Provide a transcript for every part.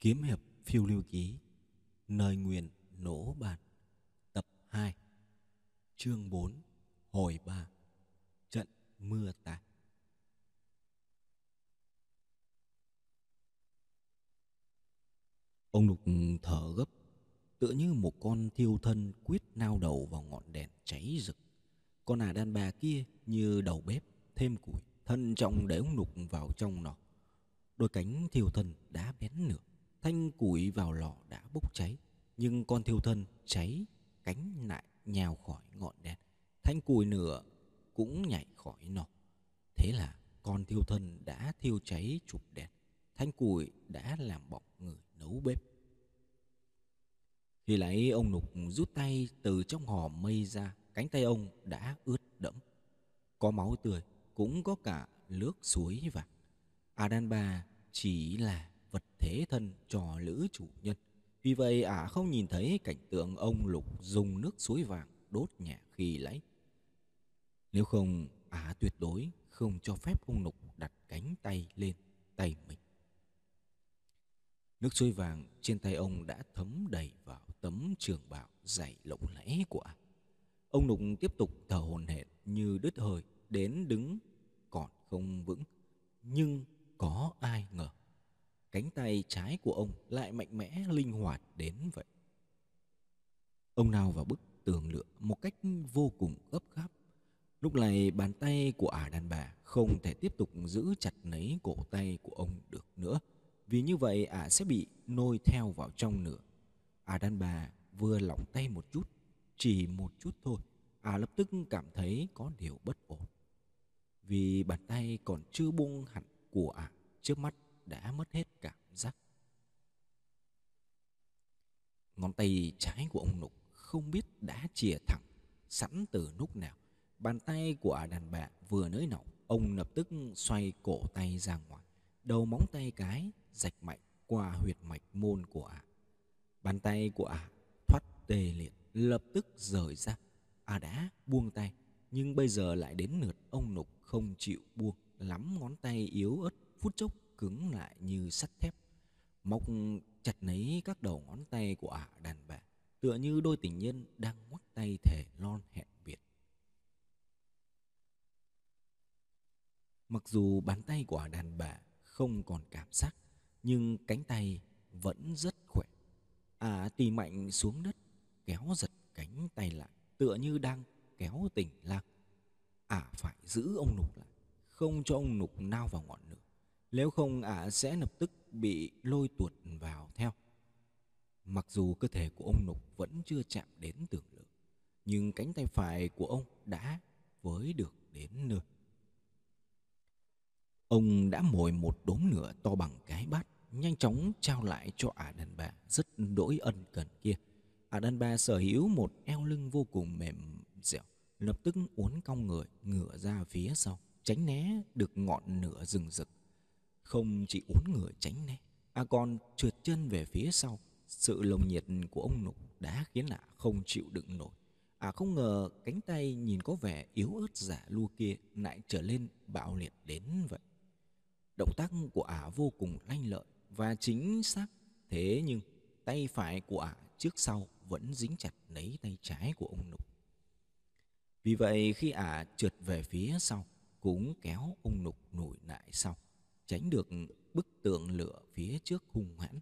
Kiếm hiệp phiêu lưu ký, Nơi nguyện nổ bàn Tập 2 Chương 4 Hồi 3 Trận mưa tạt Ông Lục thở gấp, Tựa như một con thiêu thân quyết nao đầu vào ngọn đèn cháy rực. Con ả đàn bà kia như đầu bếp, thêm củi, Thân trọng để ông Lục vào trong nó Đôi cánh thiêu thân đã bén nửa Thanh củi vào lò đã bốc cháy, Nhưng con thiêu thân cháy Cánh lại nhào khỏi ngọn đèn. Thanh củi nửa cũng nhảy khỏi nỏ Thế là con thiêu thân đã thiêu cháy chụp đèn. Thanh củi đã làm bỏng người nấu bếp. Khi lấy ông Nục rút tay từ trong hò mây ra, Cánh tay ông đã ướt đẫm. Có máu tươi, cũng có cả nước suối vàng. À đàn chỉ là vật thế thân cho lữ chủ nhân. Vì vậy ả không nhìn thấy cảnh tượng ông Lục dùng nước suối vàng đốt nhà khi lấy. Nếu không, ả tuyệt đối không cho phép ông Lục đặt cánh tay lên tay mình. Nước suối vàng trên tay ông đã thấm đầy vào tấm trường bào dày lộng lẫy của ả. Ông Lục tiếp tục thở hồn hển như đứt hơi đến đứng còn không vững. Nhưng có ai ngờ cánh tay trái của ông lại mạnh mẽ linh hoạt đến vậy. Ông nào vào bức tường lửa một cách vô cùng gấp gáp. Lúc này bàn tay của ả đàn bà không thể tiếp tục giữ chặt lấy cổ tay của ông được nữa. Vì như vậy ả sẽ bị nôi theo vào trong nữa. Ả đàn bà vừa lỏng tay một chút, chỉ một chút thôi. Ả lập tức cảm thấy có điều bất ổn. Vì bàn tay còn chưa buông hẳn của ả trước mắt đã mất hết cảm giác. Ngón tay trái của ông Nục không biết đã chìa thẳng sẵn từ lúc nào. Bàn tay của đàn bà vừa nới nỏng, ông lập tức xoay cổ tay ra ngoài. Đầu móng tay cái rạch mạnh qua huyệt mạch môn của ả. Bàn tay của ả thoát tê liệt, lập tức rời ra. Ả đã buông tay, nhưng bây giờ lại đến lượt ông Nục không chịu buông, lắm ngón tay yếu ớt phút chốc cứng lại như sắt thép. Móc chặt lấy các đầu ngón tay của ả đàn bà, tựa như đôi tình nhân đang ngoắc tay thể lon hẹn biệt. Mặc dù bàn tay của ả đàn bà không còn cảm giác, nhưng cánh tay vẫn rất khỏe. Ả tì mạnh xuống đất, kéo giật cánh tay lại, tựa như đang kéo tình lạc. ả phải giữ ông nục lại, không cho ông nục nao vào ngọn lửa nếu không ả sẽ lập tức bị lôi tuột vào theo. Mặc dù cơ thể của ông Nục vẫn chưa chạm đến tường lửa, nhưng cánh tay phải của ông đã với được đến nơi. Ông đã mồi một đốm lửa to bằng cái bát, nhanh chóng trao lại cho ả đàn bà rất đỗi ân cần kia. Ả đàn bà sở hữu một eo lưng vô cùng mềm dẻo, lập tức uốn cong người ngửa ra phía sau, tránh né được ngọn lửa rừng rực không chỉ uốn ngửa tránh né à còn trượt chân về phía sau. Sự lồng nhiệt của ông nục đã khiến ả không chịu đựng nổi. Ả à không ngờ cánh tay nhìn có vẻ yếu ớt giả lua kia lại trở lên bạo liệt đến vậy. Động tác của ả vô cùng lanh lợi và chính xác. Thế nhưng, tay phải của ả trước sau vẫn dính chặt lấy tay trái của ông nục. Vì vậy khi ả trượt về phía sau, cũng kéo ông nục nổi lại sau tránh được bức tượng lửa phía trước hung hãn.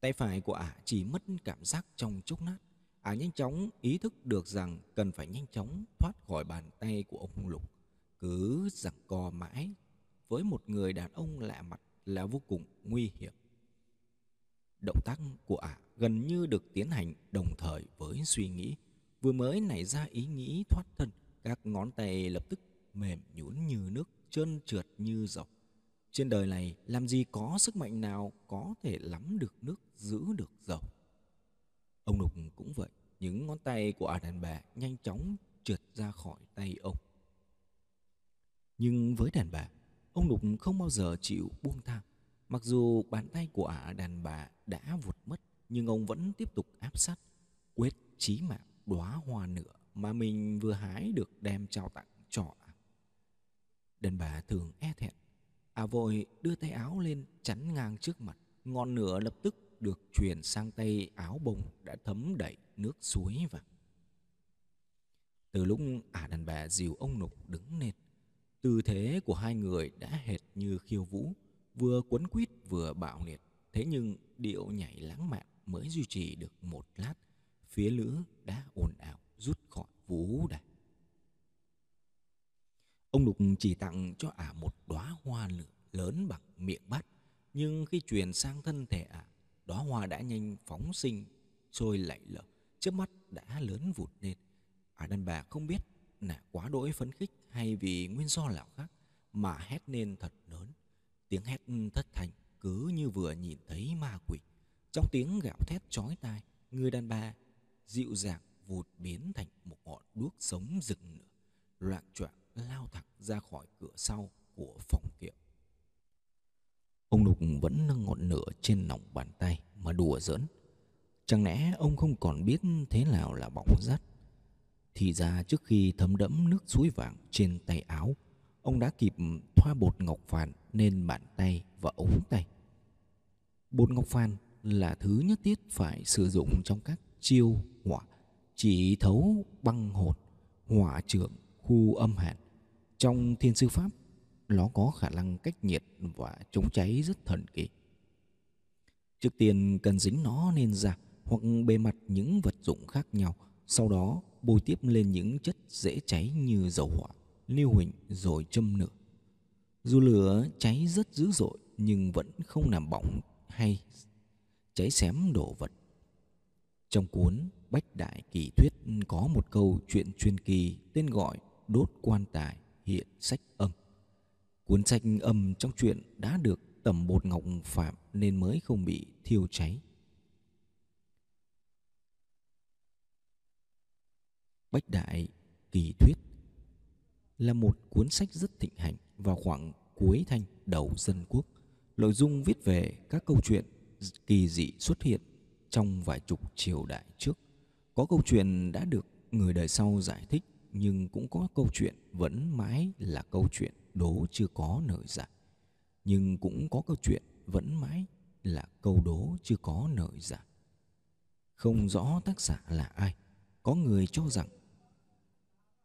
Tay phải của ả chỉ mất cảm giác trong chốc nát Ả nhanh chóng ý thức được rằng cần phải nhanh chóng thoát khỏi bàn tay của ông Lục. Cứ giằng co mãi với một người đàn ông lạ mặt là vô cùng nguy hiểm. Động tác của ả gần như được tiến hành đồng thời với suy nghĩ. Vừa mới nảy ra ý nghĩ thoát thân, các ngón tay lập tức mềm nhũn như nước, trơn trượt như dọc trên đời này làm gì có sức mạnh nào có thể lắm được nước giữ được dầu. Ông Nục cũng vậy, những ngón tay của ả đàn bà nhanh chóng trượt ra khỏi tay ông. Nhưng với đàn bà, ông Nục không bao giờ chịu buông thang. Mặc dù bàn tay của ả đàn bà đã vụt mất, nhưng ông vẫn tiếp tục áp sát, quyết chí mạng đóa hoa nữa mà mình vừa hái được đem trao tặng cho ả. Đàn bà thường e thẹn À vội đưa tay áo lên chắn ngang trước mặt ngọn lửa lập tức được truyền sang tay áo bông đã thấm đẩy nước suối vào. Từ lúc ả đàn bà dìu ông Nục đứng lên, tư thế của hai người đã hệt như khiêu vũ, vừa quấn quýt vừa bạo liệt. Thế nhưng điệu nhảy lãng mạn mới duy trì được một lát, phía lữ đã ồn ào rút khỏi vũ đài. Ông đục chỉ tặng cho ả một đóa hoa lửa lớn bằng miệng bát, nhưng khi truyền sang thân thể ả, đóa hoa đã nhanh phóng sinh, sôi lạy lở, trước mắt đã lớn vụt lên. Ả đàn bà không biết là quá đỗi phấn khích hay vì nguyên do nào khác mà hét lên thật lớn. Tiếng hét thất thành cứ như vừa nhìn thấy ma quỷ. Trong tiếng gạo thét chói tai, người đàn bà dịu dàng vụt biến thành một ngọn đuốc sống rực lửa, loạn choạng lao thẳng ra khỏi cửa sau của phòng kiệu. Ông Lục vẫn nâng ngọn lửa trên lòng bàn tay mà đùa giỡn. Chẳng lẽ ông không còn biết thế nào là bỏng rát? Thì ra trước khi thấm đẫm nước suối vàng trên tay áo, ông đã kịp thoa bột ngọc phàn lên bàn tay và ống tay. Bột ngọc phàn là thứ nhất thiết phải sử dụng trong các chiêu hỏa chỉ thấu băng hồn, hỏa trưởng, khu âm hàn. Trong thiên sư pháp, nó có khả năng cách nhiệt và chống cháy rất thần kỳ. Trước tiên cần dính nó lên da hoặc bề mặt những vật dụng khác nhau, sau đó bôi tiếp lên những chất dễ cháy như dầu hỏa, lưu huỳnh rồi châm lửa. Dù lửa cháy rất dữ dội nhưng vẫn không làm bỏng hay cháy xém đồ vật. Trong cuốn Bách Đại Kỳ Thuyết có một câu chuyện truyền kỳ tên gọi Đốt Quan Tài hiện sách âm. Cuốn sách âm trong chuyện đã được tẩm bột ngọc phạm nên mới không bị thiêu cháy. Bách Đại Kỳ Thuyết là một cuốn sách rất thịnh hành vào khoảng cuối thanh đầu dân quốc. Nội dung viết về các câu chuyện kỳ dị xuất hiện trong vài chục triều đại trước. Có câu chuyện đã được người đời sau giải thích nhưng cũng có câu chuyện vẫn mãi là câu chuyện đố chưa có nở giải. Nhưng cũng có câu chuyện vẫn mãi là câu đố chưa có nở giải. Không rõ tác giả là ai, có người cho rằng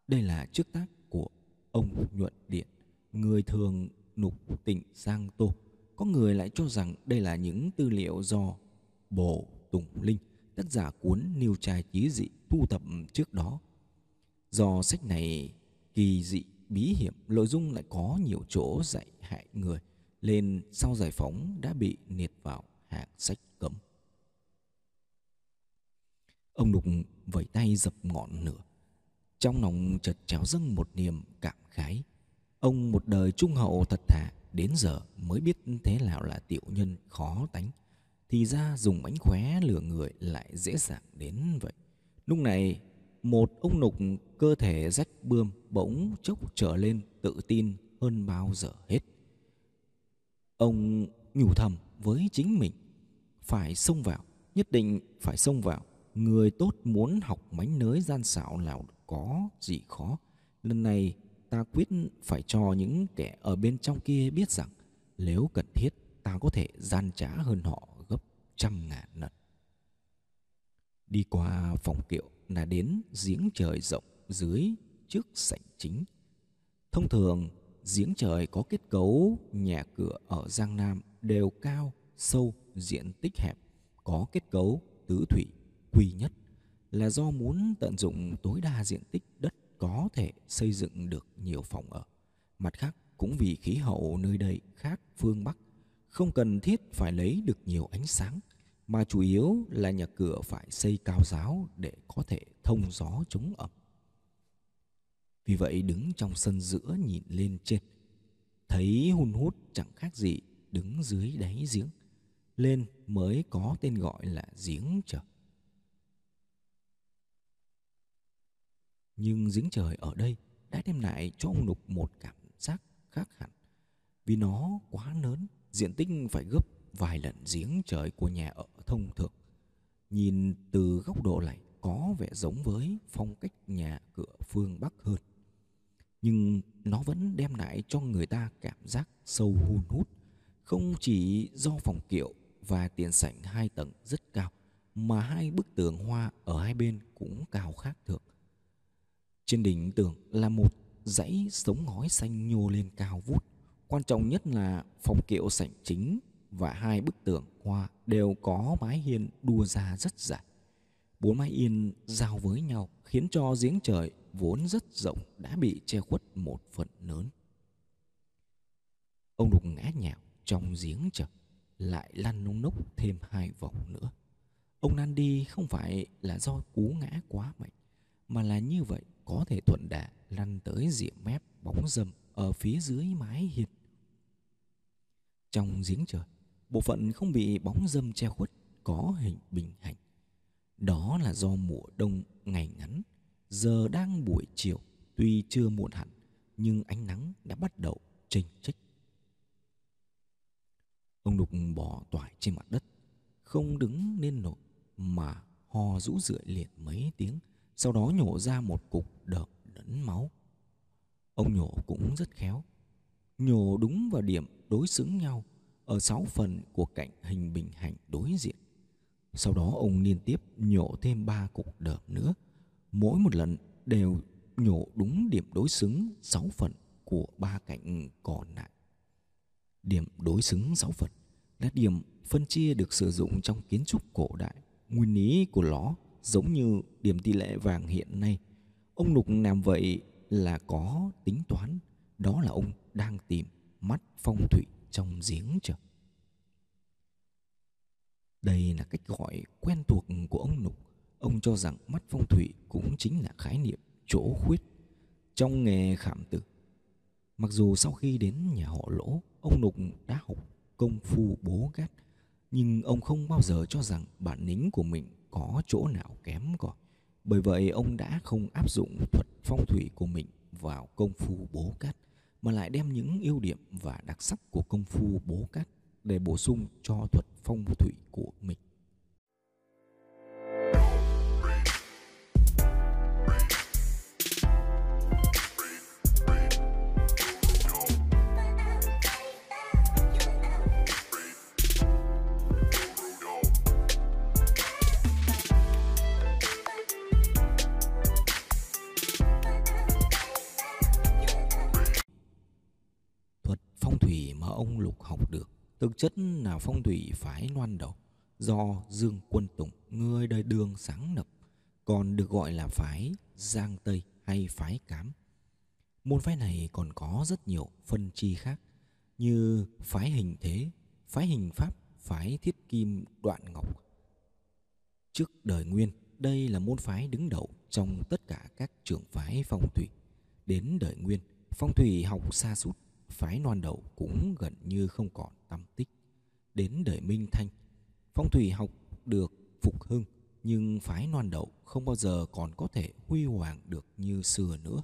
đây là trước tác của ông Nhuận Điện, người thường nục tỉnh Giang Tô. Có người lại cho rằng đây là những tư liệu do Bồ Tùng Linh, tác giả cuốn Niêu trai chí dị thu thập trước đó. Do sách này kỳ dị, bí hiểm, nội dung lại có nhiều chỗ dạy hại người, nên sau giải phóng đã bị liệt vào hạng sách cấm. Ông Đục vẩy tay dập ngọn lửa. Trong lòng chợt trào dâng một niềm cảm khái. Ông một đời trung hậu thật thà, đến giờ mới biết thế nào là tiểu nhân khó tánh thì ra dùng mánh khóe lừa người lại dễ dàng đến vậy. Lúc này, một ông nục cơ thể rách bươm bỗng chốc trở lên tự tin hơn bao giờ hết. Ông nhủ thầm với chính mình, phải xông vào, nhất định phải xông vào. Người tốt muốn học mánh nới gian xảo nào có gì khó. Lần này ta quyết phải cho những kẻ ở bên trong kia biết rằng nếu cần thiết ta có thể gian trá hơn họ gấp trăm ngàn lần. Đi qua phòng kiệu là đến giếng trời rộng dưới trước sảnh chính. Thông thường, giếng trời có kết cấu nhà cửa ở Giang Nam đều cao, sâu, diện tích hẹp, có kết cấu tứ thủy quy nhất là do muốn tận dụng tối đa diện tích đất có thể xây dựng được nhiều phòng ở. Mặt khác cũng vì khí hậu nơi đây khác phương Bắc, không cần thiết phải lấy được nhiều ánh sáng mà chủ yếu là nhà cửa phải xây cao giáo để có thể thông gió chống ẩm. Vì vậy đứng trong sân giữa nhìn lên trên, thấy hun hút chẳng khác gì đứng dưới đáy giếng, lên mới có tên gọi là giếng trời. Nhưng giếng trời ở đây đã đem lại cho ông Nục một cảm giác khác hẳn, vì nó quá lớn, diện tích phải gấp vài lần giếng trời của nhà ở thông thường. Nhìn từ góc độ này có vẻ giống với phong cách nhà cửa phương Bắc hơn. Nhưng nó vẫn đem lại cho người ta cảm giác sâu hun hút, không chỉ do phòng kiệu và tiền sảnh hai tầng rất cao mà hai bức tường hoa ở hai bên cũng cao khác thường. Trên đỉnh tường là một dãy sống ngói xanh nhô lên cao vút. Quan trọng nhất là phòng kiệu sảnh chính và hai bức tường hoa đều có mái hiên đua ra rất dài. Bốn mái hiên giao với nhau khiến cho giếng trời vốn rất rộng đã bị che khuất một phần lớn. Ông đục ngã nhào trong giếng trời lại lăn nung nốc thêm hai vòng nữa. Ông nan đi không phải là do cú ngã quá mạnh mà là như vậy có thể thuận đà lăn tới rìa mép bóng râm ở phía dưới mái hiên. Trong giếng trời, bộ phận không bị bóng dâm che khuất có hình bình hành. Đó là do mùa đông ngày ngắn, giờ đang buổi chiều, tuy chưa muộn hẳn, nhưng ánh nắng đã bắt đầu chênh chích. Ông Đục bỏ toại trên mặt đất, không đứng nên nổi mà ho rũ rượi liền mấy tiếng, sau đó nhổ ra một cục đợm lẫn máu. Ông nhổ cũng rất khéo, nhổ đúng vào điểm đối xứng nhau ở sáu phần của cạnh hình bình hành đối diện. Sau đó ông liên tiếp nhổ thêm ba cục đờm nữa, mỗi một lần đều nhổ đúng điểm đối xứng sáu phần của ba cạnh còn lại. Điểm đối xứng sáu phần là điểm phân chia được sử dụng trong kiến trúc cổ đại. Nguyên lý của nó giống như điểm tỷ lệ vàng hiện nay. Ông Lục làm vậy là có tính toán, đó là ông đang tìm mắt phong thủy trong giếng trời. Đây là cách gọi quen thuộc của ông Nục. Ông cho rằng mắt phong thủy cũng chính là khái niệm chỗ khuyết trong nghề khảm tử. Mặc dù sau khi đến nhà họ Lỗ, ông Nục đã học công phu bố gắt nhưng ông không bao giờ cho rằng bản lĩnh của mình có chỗ nào kém cỏi bởi vậy ông đã không áp dụng thuật phong thủy của mình vào công phu bố cát mà lại đem những ưu điểm và đặc sắc của công phu bố cát để bổ sung cho thuật phong thủy của mình. Ông lục học được Thực chất là phong thủy phái loan đầu do Dương Quân Tùng, người đời đường sáng lập, còn được gọi là phái Giang Tây hay phái Cám. Môn phái này còn có rất nhiều phân chi khác như phái hình thế, phái hình pháp, phái thiết kim đoạn ngọc. Trước đời Nguyên, đây là môn phái đứng đầu trong tất cả các trường phái phong thủy. Đến đời Nguyên, phong thủy học xa sút phái non đầu cũng gần như không còn tâm tích. Đến đời Minh Thanh, phong thủy học được phục hưng nhưng phái non đầu không bao giờ còn có thể huy hoàng được như xưa nữa.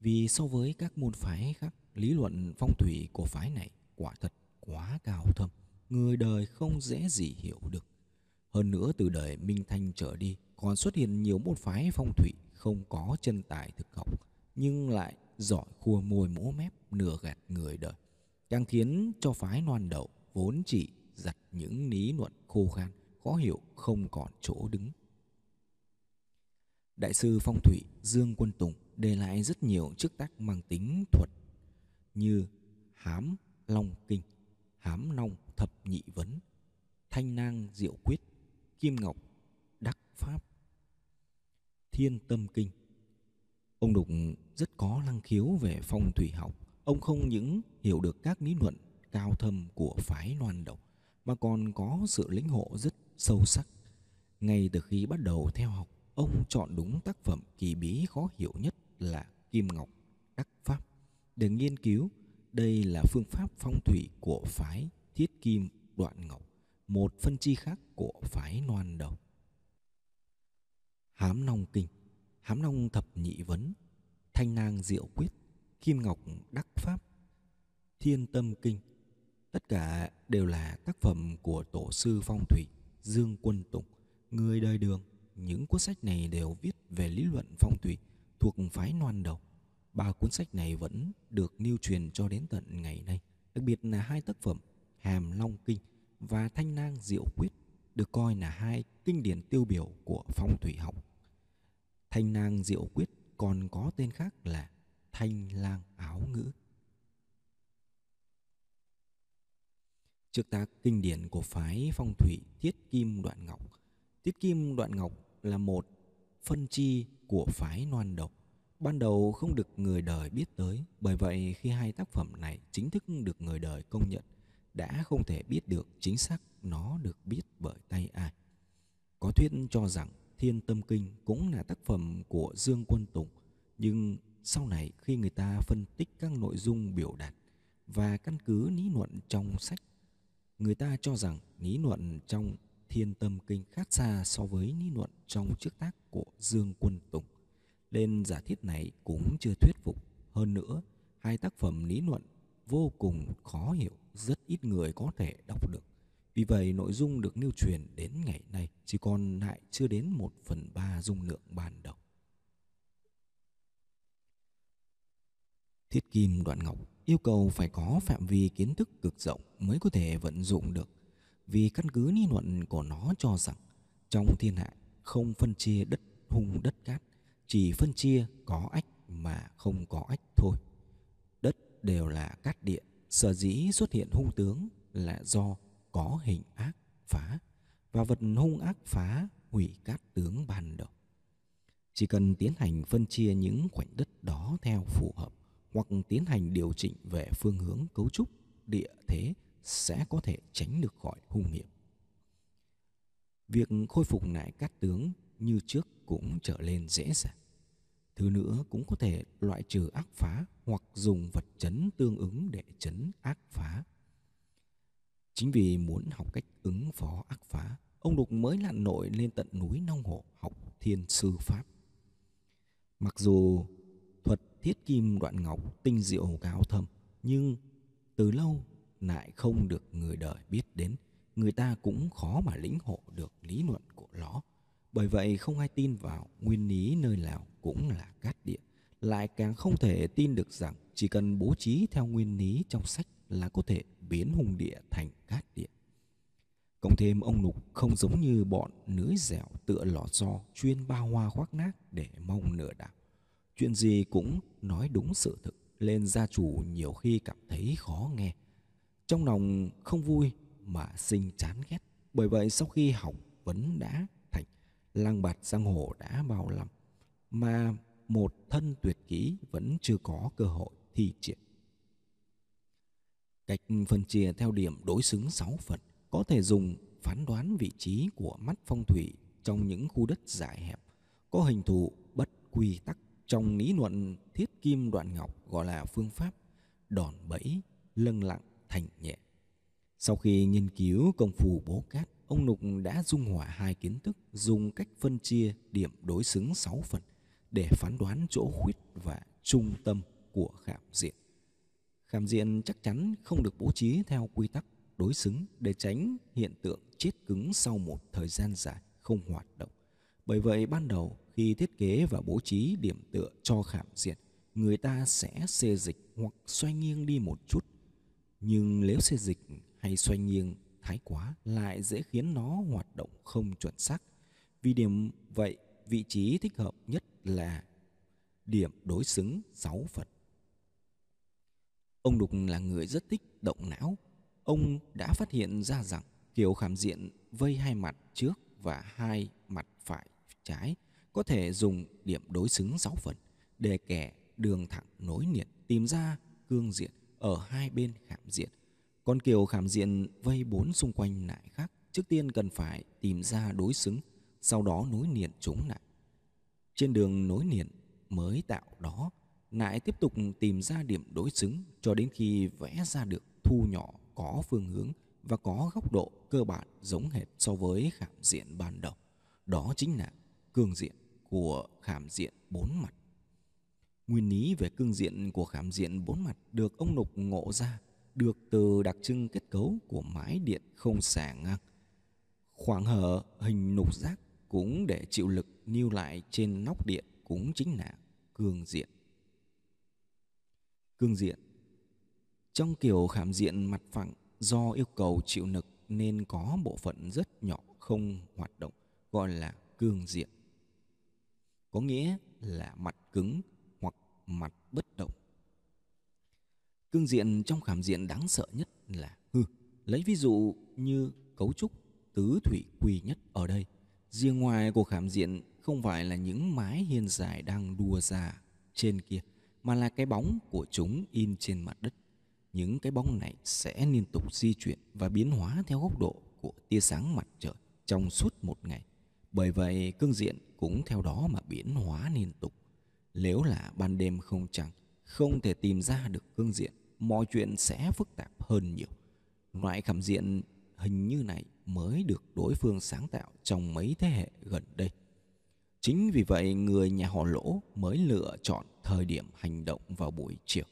Vì so với các môn phái khác, lý luận phong thủy của phái này quả thật quá cao thâm, người đời không dễ gì hiểu được. Hơn nữa từ đời Minh Thanh trở đi còn xuất hiện nhiều môn phái phong thủy không có chân tài thực học nhưng lại giỏi khua môi mỗ mép nửa gạt người đời, càng khiến cho phái loan đầu vốn chỉ giặt những lý luận khô khan, khó hiểu không còn chỗ đứng. Đại sư phong thủy dương quân tùng để lại rất nhiều chức tác mang tính thuật như hám long kinh, hám long thập nhị vấn, thanh nang diệu quyết, kim ngọc đắc pháp, thiên tâm kinh ông đục rất có năng khiếu về phong thủy học. Ông không những hiểu được các lý luận cao thâm của phái loan độc mà còn có sự lĩnh ngộ rất sâu sắc. Ngay từ khi bắt đầu theo học, ông chọn đúng tác phẩm kỳ bí khó hiểu nhất là Kim Ngọc Đắc Pháp để nghiên cứu. Đây là phương pháp phong thủy của phái Thiết Kim Đoạn Ngọc, một phân chi khác của phái loan độc. Hám Long Kinh Hám Long Thập Nhị Vấn Thanh Nang Diệu Quyết, Kim Ngọc Đắc Pháp, Thiên Tâm Kinh. Tất cả đều là tác phẩm của tổ sư phong thủy Dương Quân Tùng, người đời đường. Những cuốn sách này đều viết về lý luận phong thủy thuộc phái noan đầu. Ba cuốn sách này vẫn được lưu truyền cho đến tận ngày nay. Đặc biệt là hai tác phẩm Hàm Long Kinh và thanh nang diệu quyết được coi là hai kinh điển tiêu biểu của phong thủy học. Thanh nang diệu quyết còn có tên khác là thanh lang áo ngữ. Trước tác kinh điển của phái phong thủy Thiết Kim Đoạn Ngọc. Thiết Kim Đoạn Ngọc là một phân chi của phái Noan độc. Ban đầu không được người đời biết tới, bởi vậy khi hai tác phẩm này chính thức được người đời công nhận, đã không thể biết được chính xác nó được biết bởi tay ai. Có thuyết cho rằng Thiên Tâm Kinh cũng là tác phẩm của Dương Quân Tùng, nhưng sau này khi người ta phân tích các nội dung biểu đạt và căn cứ lý luận trong sách, người ta cho rằng lý luận trong Thiên Tâm Kinh khác xa so với lý luận trong trước tác của Dương Quân Tùng. Nên giả thiết này cũng chưa thuyết phục. Hơn nữa, hai tác phẩm lý luận vô cùng khó hiểu, rất ít người có thể đọc được. Vì vậy, nội dung được lưu truyền đến ngày nay chỉ còn lại chưa đến một phần ba dung lượng ban đầu. Thiết Kim Đoạn Ngọc yêu cầu phải có phạm vi kiến thức cực rộng mới có thể vận dụng được vì căn cứ lý luận của nó cho rằng trong thiên hạ không phân chia đất hung đất cát chỉ phân chia có ách mà không có ách thôi đất đều là cát địa sở dĩ xuất hiện hung tướng là do có hình ác phá và vật hung ác phá hủy cát tướng ban đầu chỉ cần tiến hành phân chia những khoảnh đất đó theo phù hợp hoặc tiến hành điều chỉnh về phương hướng cấu trúc, địa thế sẽ có thể tránh được khỏi hung hiểm. Việc khôi phục lại cát tướng như trước cũng trở lên dễ dàng. Thứ nữa cũng có thể loại trừ ác phá hoặc dùng vật chấn tương ứng để chấn ác phá. Chính vì muốn học cách ứng phó ác phá, ông Lục mới lặn nội lên tận núi Nông Hộ học thiên sư pháp. Mặc dù thuật thiết kim đoạn ngọc tinh diệu cao thâm, nhưng từ lâu lại không được người đời biết đến, người ta cũng khó mà lĩnh hộ được lý luận của nó. Bởi vậy không ai tin vào nguyên lý nơi nào cũng là cát địa, lại càng không thể tin được rằng chỉ cần bố trí theo nguyên lý trong sách là có thể biến hùng địa thành cát địa. Cộng thêm ông Lục không giống như bọn nưới dẻo tựa lò xo chuyên ba hoa khoác nát để mong nửa đạo. Chuyện gì cũng nói đúng sự thực, lên gia chủ nhiều khi cảm thấy khó nghe. Trong lòng không vui mà sinh chán ghét. Bởi vậy sau khi học vấn đã thành, lang bạt giang hồ đã bao lắm. Mà một thân tuyệt kỹ vẫn chưa có cơ hội thi triển. Cách phân chia theo điểm đối xứng 6 phần có thể dùng phán đoán vị trí của mắt phong thủy trong những khu đất dài hẹp có hình thù bất quy tắc trong lý luận thiết kim đoạn ngọc gọi là phương pháp đòn bẫy lâng lặng thành nhẹ. Sau khi nghiên cứu công phu bố cát, ông Nục đã dung hòa hai kiến thức dùng cách phân chia điểm đối xứng 6 phần để phán đoán chỗ khuyết và trung tâm của khảm diện. Khảm diện chắc chắn không được bố trí theo quy tắc đối xứng để tránh hiện tượng chết cứng sau một thời gian dài không hoạt động. Bởi vậy ban đầu khi thiết kế và bố trí điểm tựa cho khảm diện, người ta sẽ xê dịch hoặc xoay nghiêng đi một chút nhưng nếu xê dịch hay xoay nghiêng thái quá lại dễ khiến nó hoạt động không chuẩn xác. Vì điểm vậy, vị trí thích hợp nhất là điểm đối xứng 6 phần. Ông Đục là người rất thích động não. Ông đã phát hiện ra rằng kiểu khảm diện vây hai mặt trước và hai mặt phải trái có thể dùng điểm đối xứng 6 phần để kẻ đường thẳng nối niệt tìm ra cương diện ở hai bên khảm diện. Còn kiểu khảm diện vây bốn xung quanh lại khác, trước tiên cần phải tìm ra đối xứng, sau đó nối niệt chúng lại. Trên đường nối niệt mới tạo đó, lại tiếp tục tìm ra điểm đối xứng cho đến khi vẽ ra được thu nhỏ có phương hướng và có góc độ cơ bản giống hệt so với khảm diện ban đầu. Đó chính là cương diện của khảm diện bốn mặt. Nguyên lý về cương diện của khảm diện bốn mặt được ông Nục ngộ ra, được từ đặc trưng kết cấu của mái điện không xẻ ngang. Khoảng hở hình nục giác cũng để chịu lực níu lại trên nóc điện cũng chính là cương diện. Cương diện Trong kiểu khảm diện mặt phẳng do yêu cầu chịu lực nên có bộ phận rất nhỏ không hoạt động gọi là cương diện. Có nghĩa là mặt cứng hoặc mặt bất động. Cương diện trong khảm diện đáng sợ nhất là hư. Lấy ví dụ như cấu trúc tứ thủy quy nhất ở đây. Riêng ngoài của khảm diện không phải là những mái hiên dài đang đua ra trên kia, mà là cái bóng của chúng in trên mặt đất. Những cái bóng này sẽ liên tục di chuyển và biến hóa theo góc độ của tia sáng mặt trời trong suốt một ngày. Bởi vậy cương diện cũng theo đó mà biến hóa liên tục. Nếu là ban đêm không trăng, không thể tìm ra được cương diện, mọi chuyện sẽ phức tạp hơn nhiều. Loại khảm diện hình như này mới được đối phương sáng tạo trong mấy thế hệ gần đây. Chính vì vậy người nhà họ lỗ mới lựa chọn thời điểm hành động vào buổi chiều.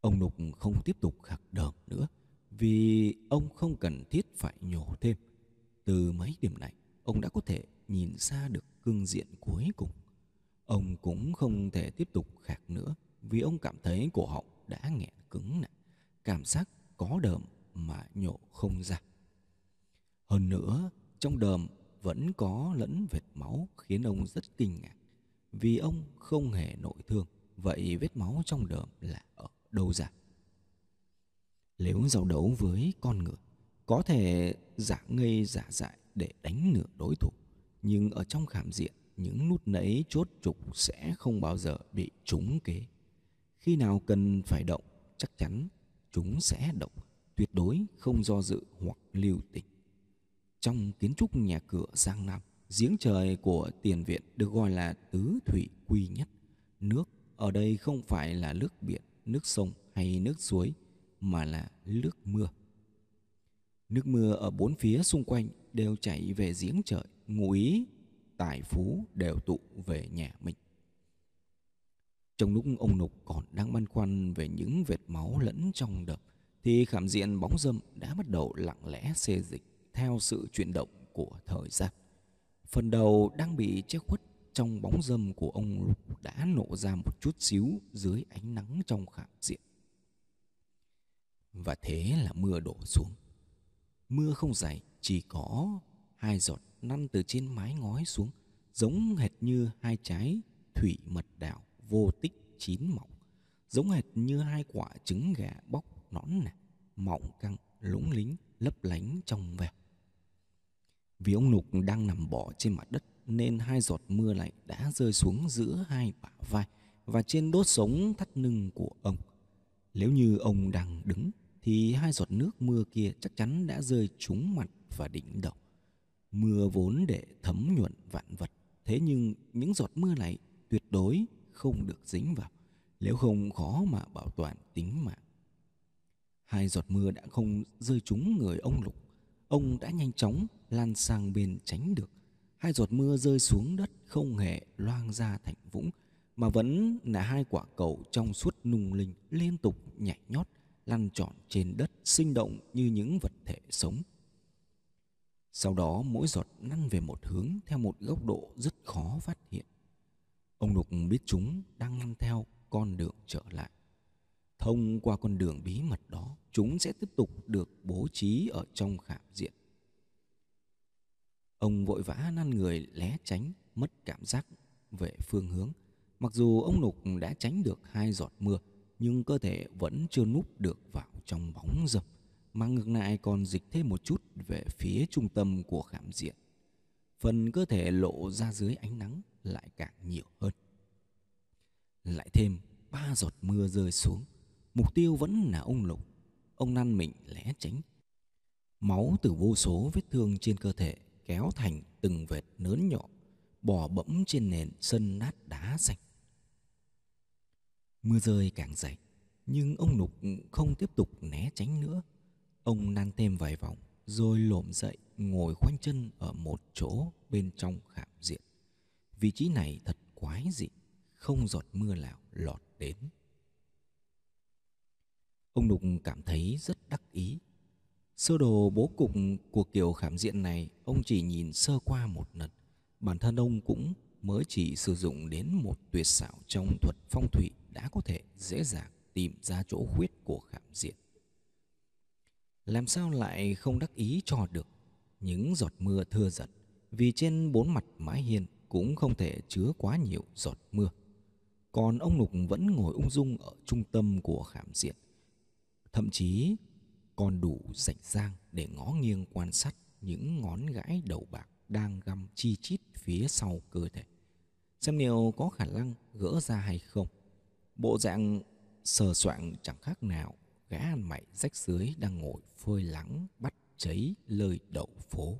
Ông Nục không tiếp tục khạc đờm nữa vì ông không cần thiết phải nhổ thêm. Từ mấy điểm này, ông đã có thể nhìn ra được cương diện cuối cùng. Ông cũng không thể tiếp tục khạc nữa vì ông cảm thấy cổ họng đã nghẹn cứng nè, cảm giác có đờm mà nhổ không ra. Hơn nữa, trong đờm vẫn có lẫn vệt máu khiến ông rất kinh ngạc vì ông không hề nội thương. Vậy vết máu trong đờm là ở đâu ra? Nếu giao đấu với con người, có thể giả ngây giả dại để đánh nửa đối thủ. Nhưng ở trong khảm diện, những nút nấy chốt trục sẽ không bao giờ bị trúng kế. Khi nào cần phải động, chắc chắn chúng sẽ động, tuyệt đối không do dự hoặc lưu tình. Trong kiến trúc nhà cửa Giang Nam, giếng trời của tiền viện được gọi là tứ thủy quy nhất. Nước ở đây không phải là nước biển, nước sông hay nước suối, mà là nước mưa. Nước mưa ở bốn phía xung quanh đều chảy về giếng trời, ngụ ý tài phú đều tụ về nhà mình. Trong lúc ông Nục còn đang băn khoăn về những vệt máu lẫn trong đập, thì khảm diện bóng dâm đã bắt đầu lặng lẽ xê dịch theo sự chuyển động của thời gian. Phần đầu đang bị che khuất trong bóng dâm của ông Lục đã nổ ra một chút xíu dưới ánh nắng trong khảm diện. Và thế là mưa đổ xuống. Mưa không dày, chỉ có hai giọt năn từ trên mái ngói xuống, giống hệt như hai trái thủy mật đảo vô tích chín mọng, giống hệt như hai quả trứng gà bóc nõn nè, mọng căng, lũng lính, lấp lánh trong veo. Vì ông Nục đang nằm bò trên mặt đất nên hai giọt mưa lạnh đã rơi xuống giữa hai bả vai và trên đốt sống thắt lưng của ông. Nếu như ông đang đứng thì hai giọt nước mưa kia chắc chắn đã rơi trúng mặt và đỉnh đầu. Mưa vốn để thấm nhuận vạn vật, thế nhưng những giọt mưa này tuyệt đối không được dính vào, nếu không khó mà bảo toàn tính mạng. Hai giọt mưa đã không rơi trúng người ông Lục, ông đã nhanh chóng lan sang bên tránh được. Hai giọt mưa rơi xuống đất không hề loang ra thành vũng, mà vẫn là hai quả cầu trong suốt nung linh liên tục nhảy nhót lăn trọn trên đất sinh động như những vật thể sống. Sau đó mỗi giọt lăn về một hướng theo một góc độ rất khó phát hiện. Ông Lục biết chúng đang lăn theo con đường trở lại. Thông qua con đường bí mật đó, chúng sẽ tiếp tục được bố trí ở trong khảm diện. Ông vội vã năn người lé tránh, mất cảm giác về phương hướng. Mặc dù ông Lục đã tránh được hai giọt mưa, nhưng cơ thể vẫn chưa núp được vào trong bóng dập, mà ngược lại còn dịch thêm một chút về phía trung tâm của khảm diện. Phần cơ thể lộ ra dưới ánh nắng lại càng nhiều hơn. Lại thêm ba giọt mưa rơi xuống, mục tiêu vẫn là ông Lục. Ông năn mình lẽ tránh. Máu từ vô số vết thương trên cơ thể kéo thành từng vệt lớn nhỏ, bò bẫm trên nền sân nát đá sạch. Mưa rơi càng dày, nhưng ông lục không tiếp tục né tránh nữa. Ông năn thêm vài vòng, rồi lộm dậy ngồi khoanh chân ở một chỗ bên trong khảm diện. Vị trí này thật quái dị, không giọt mưa nào lọt đến. Ông Nục cảm thấy rất đắc ý. Sơ đồ bố cục của kiểu khảm diện này, ông chỉ nhìn sơ qua một lần. Bản thân ông cũng mới chỉ sử dụng đến một tuyệt xảo trong thuật phong thủy đã có thể dễ dàng tìm ra chỗ khuyết của khảm diện. Làm sao lại không đắc ý cho được những giọt mưa thưa dần vì trên bốn mặt mái hiên cũng không thể chứa quá nhiều giọt mưa. Còn ông Nục vẫn ngồi ung dung ở trung tâm của khảm diện. Thậm chí, còn đủ rảnh rang để ngó nghiêng quan sát những ngón gãi đầu bạc đang găm chi chít phía sau cơ thể. Xem liệu có khả năng gỡ ra hay không. Bộ dạng sờ soạng chẳng khác nào gã ăn mày rách dưới đang ngồi phơi lắng, bắt cháy lời đậu phố.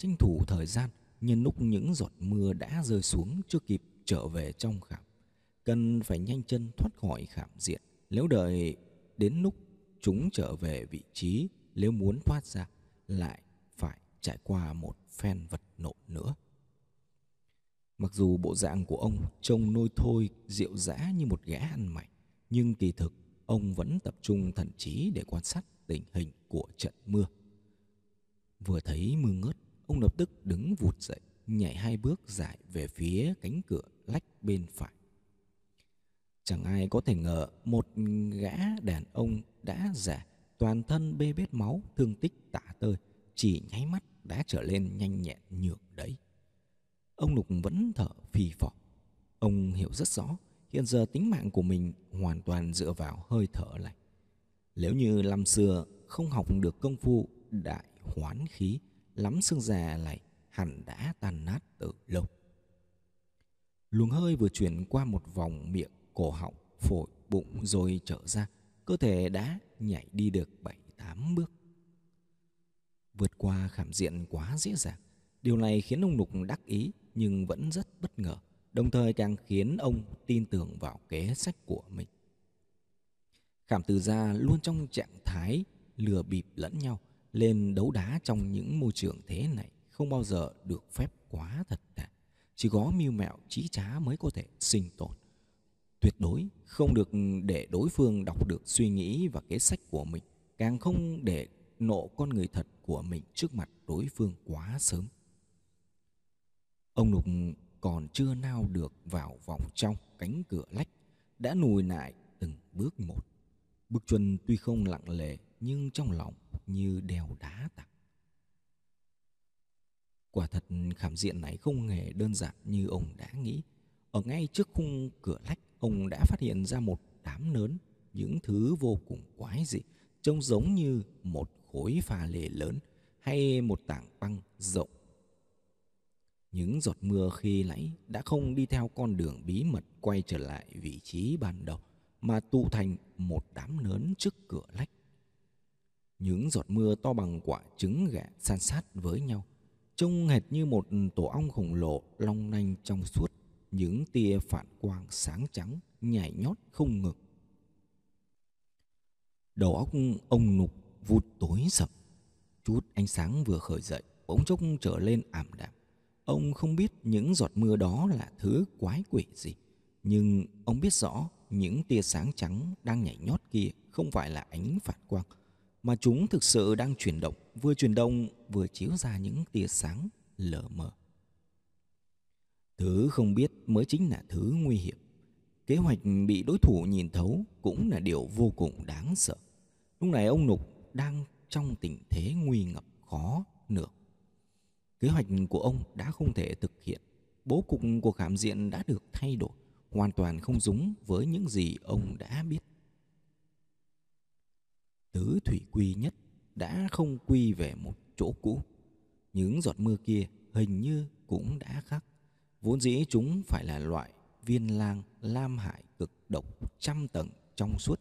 Tranh thủ thời gian nhân lúc những giọt mưa đã rơi xuống chưa kịp trở về trong khảm. Cần phải nhanh chân thoát khỏi khảm diện. Nếu đợi đến lúc chúng trở về vị trí, nếu muốn thoát ra, lại phải trải qua một phen vật nộ nữa. Mặc dù bộ dạng của ông trông nôi thôi, rượu dã như một gã ăn mày, nhưng kỳ thực ông vẫn tập trung thần trí để quan sát tình hình của trận mưa. Vừa thấy mưa ngớt, ông lập tức đứng vụt dậy, nhảy hai bước dài về phía cánh cửa lách bên phải. Chẳng ai có thể ngờ một gã đàn ông đã già, toàn thân bê bết máu, thương tích tả tơi, chỉ nháy mắt đã trở lên nhanh nhẹn nhược đấy. Ông Lục vẫn thở phì phò. Ông hiểu rất rõ, hiện giờ tính mạng của mình hoàn toàn dựa vào hơi thở này. Nếu như năm xưa không học được công phu đại hoán khí, lắm xương già lại hẳn đã tan nát từ lâu. Luồng hơi vừa chuyển qua một vòng miệng, cổ họng, phổi, bụng rồi trở ra, cơ thể đã nhảy đi được bảy tám bước. Vượt qua khảm diện quá dễ dàng, điều này khiến ông Nục đắc ý nhưng vẫn rất bất ngờ, đồng thời càng khiến ông tin tưởng vào kế sách của mình. Khảm từ gia luôn trong trạng thái lừa bịp lẫn nhau lên đấu đá trong những môi trường thế này không bao giờ được phép quá thật cả Chỉ có mưu mẹo trí trá mới có thể sinh tồn. Tuyệt đối không được để đối phương đọc được suy nghĩ và kế sách của mình, càng không để nộ con người thật của mình trước mặt đối phương quá sớm. Ông Nục còn chưa nao được vào vòng trong cánh cửa lách, đã nùi lại từng bước một. Bước chân tuy không lặng lẽ nhưng trong lòng như đèo đá tặng. Quả thật khảm diện này không hề đơn giản như ông đã nghĩ. Ở ngay trước khung cửa lách, ông đã phát hiện ra một đám lớn, những thứ vô cùng quái dị, trông giống như một khối pha lê lớn hay một tảng băng rộng. Những giọt mưa khi nãy đã không đi theo con đường bí mật quay trở lại vị trí ban đầu, mà tụ thành một đám lớn trước cửa lách. Những giọt mưa to bằng quả trứng gà san sát với nhau, trông hệt như một tổ ong khổng lồ long lanh trong suốt, những tia phản quang sáng trắng nhảy nhót không ngừng. Đầu óc ông nục vụt tối sầm, chút ánh sáng vừa khởi dậy bỗng chốc trở lên ảm đạm. Ông không biết những giọt mưa đó là thứ quái quỷ gì, nhưng ông biết rõ những tia sáng trắng đang nhảy nhót kia không phải là ánh phản quang, mà chúng thực sự đang chuyển động, vừa chuyển động vừa chiếu ra những tia sáng lờ mờ. Thứ không biết mới chính là thứ nguy hiểm. Kế hoạch bị đối thủ nhìn thấu cũng là điều vô cùng đáng sợ. Lúc này ông Nục đang trong tình thế nguy ngập khó nửa. Kế hoạch của ông đã không thể thực hiện. Bố cục của khảm diện đã được thay đổi, hoàn toàn không giống với những gì ông đã biết. Tứ thủy quy nhất đã không quy về một chỗ cũ. Những giọt mưa kia hình như cũng đã khác. Vốn dĩ chúng phải là loại viên lang lam hải cực độc trăm tầng trong suốt.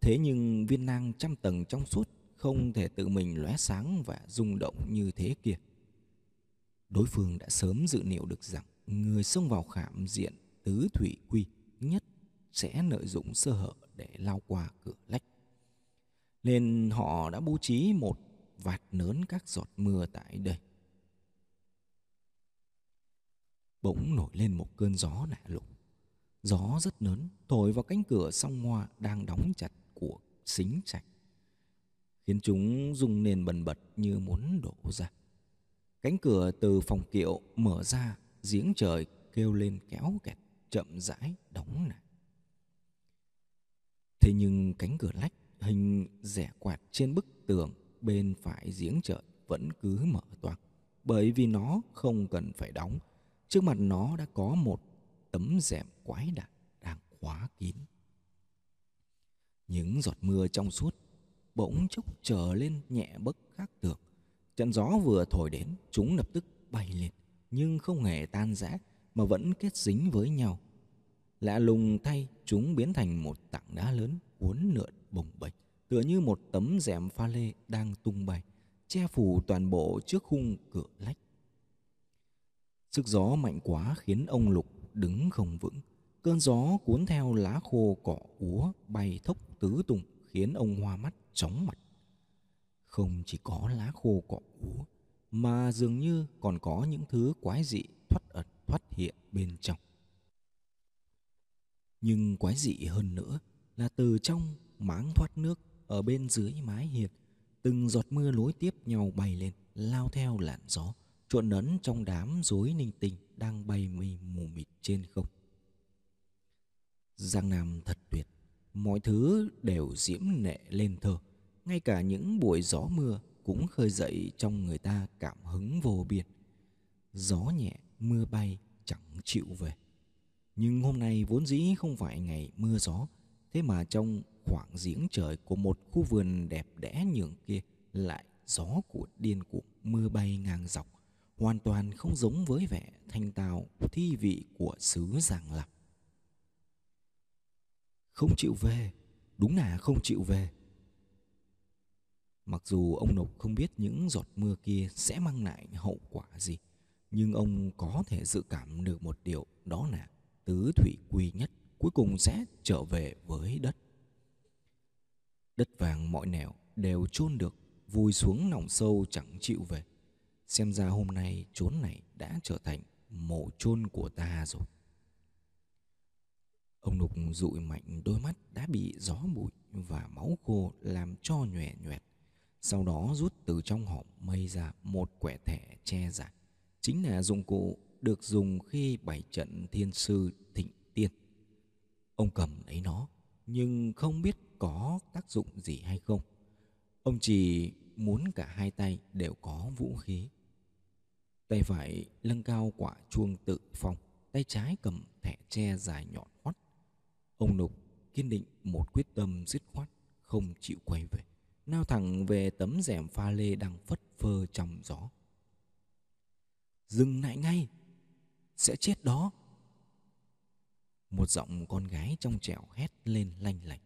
Thế nhưng viên lang trăm tầng trong suốt không thể tự mình lóe sáng và rung động như thế kia. Đối phương đã sớm dự liệu được rằng người xông vào khảm diện tứ thủy quy nhất sẽ lợi dụng sơ hở để lao qua cửa lách. Nên họ đã bố trí một vạt nớn các giọt mưa tại đây. Bỗng nổi lên một cơn gió lạ lùng. Gió rất lớn, thổi vào cánh cửa song hoa đang đóng chặt của xính trạch. Khiến chúng rung lên bần bật như muốn đổ ra. Cánh cửa từ phòng kiệu mở ra, giếng trời kêu lên kéo kẹt, chậm rãi đóng lại. Thế nhưng cánh cửa lách hình rẻ quạt trên bức tường bên phải giếng trời vẫn cứ mở toang bởi vì nó không cần phải đóng. Trước mặt nó đã có một tấm rèm quái đản đang khóa kín. Những giọt mưa trong suốt bỗng chốc trở lên nhẹ bất khác thường. Trận gió vừa thổi đến, chúng lập tức bay lên, nhưng không hề tan rã mà vẫn kết dính với nhau. Lạ lùng thay, chúng biến thành một tảng đá lớn uốn lượn bồng bềnh, tựa như một tấm rèm pha lê đang tung bay, che phủ toàn bộ trước khung cửa lách. Sức gió mạnh quá khiến ông Lục đứng không vững. Cơn gió cuốn theo lá khô cỏ úa bay thốc tứ tung khiến ông hoa mắt chóng mặt. Không chỉ có lá khô cỏ úa mà dường như còn có những thứ quái dị thoát ẩn thoát hiện bên trong. Nhưng quái dị hơn nữa là từ trong máng thoát nước ở bên dưới mái hiệt, từng giọt mưa nối tiếp nhau bay lên, lao theo làn gió, trộn lẫn trong đám rối ninh tinh đang bay mây mù mịt trên không. Giang Nam thật tuyệt, mọi thứ đều diễm nệ lên thơ, ngay cả những buổi gió mưa cũng khơi dậy trong người ta cảm hứng vô biên. Gió nhẹ, mưa bay chẳng chịu về. Nhưng hôm nay vốn dĩ không phải ngày mưa gió, thế mà trong khoảng giếng trời của một khu vườn đẹp đẽ nhường kia lại gió của điên cuồng mưa bay ngang dọc, hoàn toàn không giống với vẻ thanh tao thi vị của xứ Giang lập Không chịu về, đúng là không chịu về. Mặc dù ông Nộp không biết những giọt mưa kia sẽ mang lại hậu quả gì, nhưng ông có thể dự cảm được một điều đó là tứ thủy quy nhất cuối cùng sẽ trở về với đất. Đất vàng mọi nẻo đều chôn được, vùi xuống nòng sâu chẳng chịu về. Xem ra hôm nay chốn này đã trở thành mộ chôn của ta rồi. Ông Nục dụi mạnh đôi mắt đã bị gió bụi và máu khô làm cho nhòe nhoẹt. Sau đó rút từ trong họng mây ra một quẻ thẻ che giả Chính là dụng cụ được dùng khi bày trận thiên sư thịnh tiên. Ông cầm lấy nó, nhưng không biết có tác dụng gì hay không. Ông chỉ muốn cả hai tay đều có vũ khí. Tay phải lưng cao quả chuông tự phong, tay trái cầm thẻ tre dài nhọn hoắt. Ông Nục kiên định một quyết tâm dứt khoát, không chịu quay về. Nao thẳng về tấm rèm pha lê đang phất phơ trong gió. Dừng lại ngay, sẽ chết đó. Một giọng con gái trong trẻo hét lên lanh lảnh.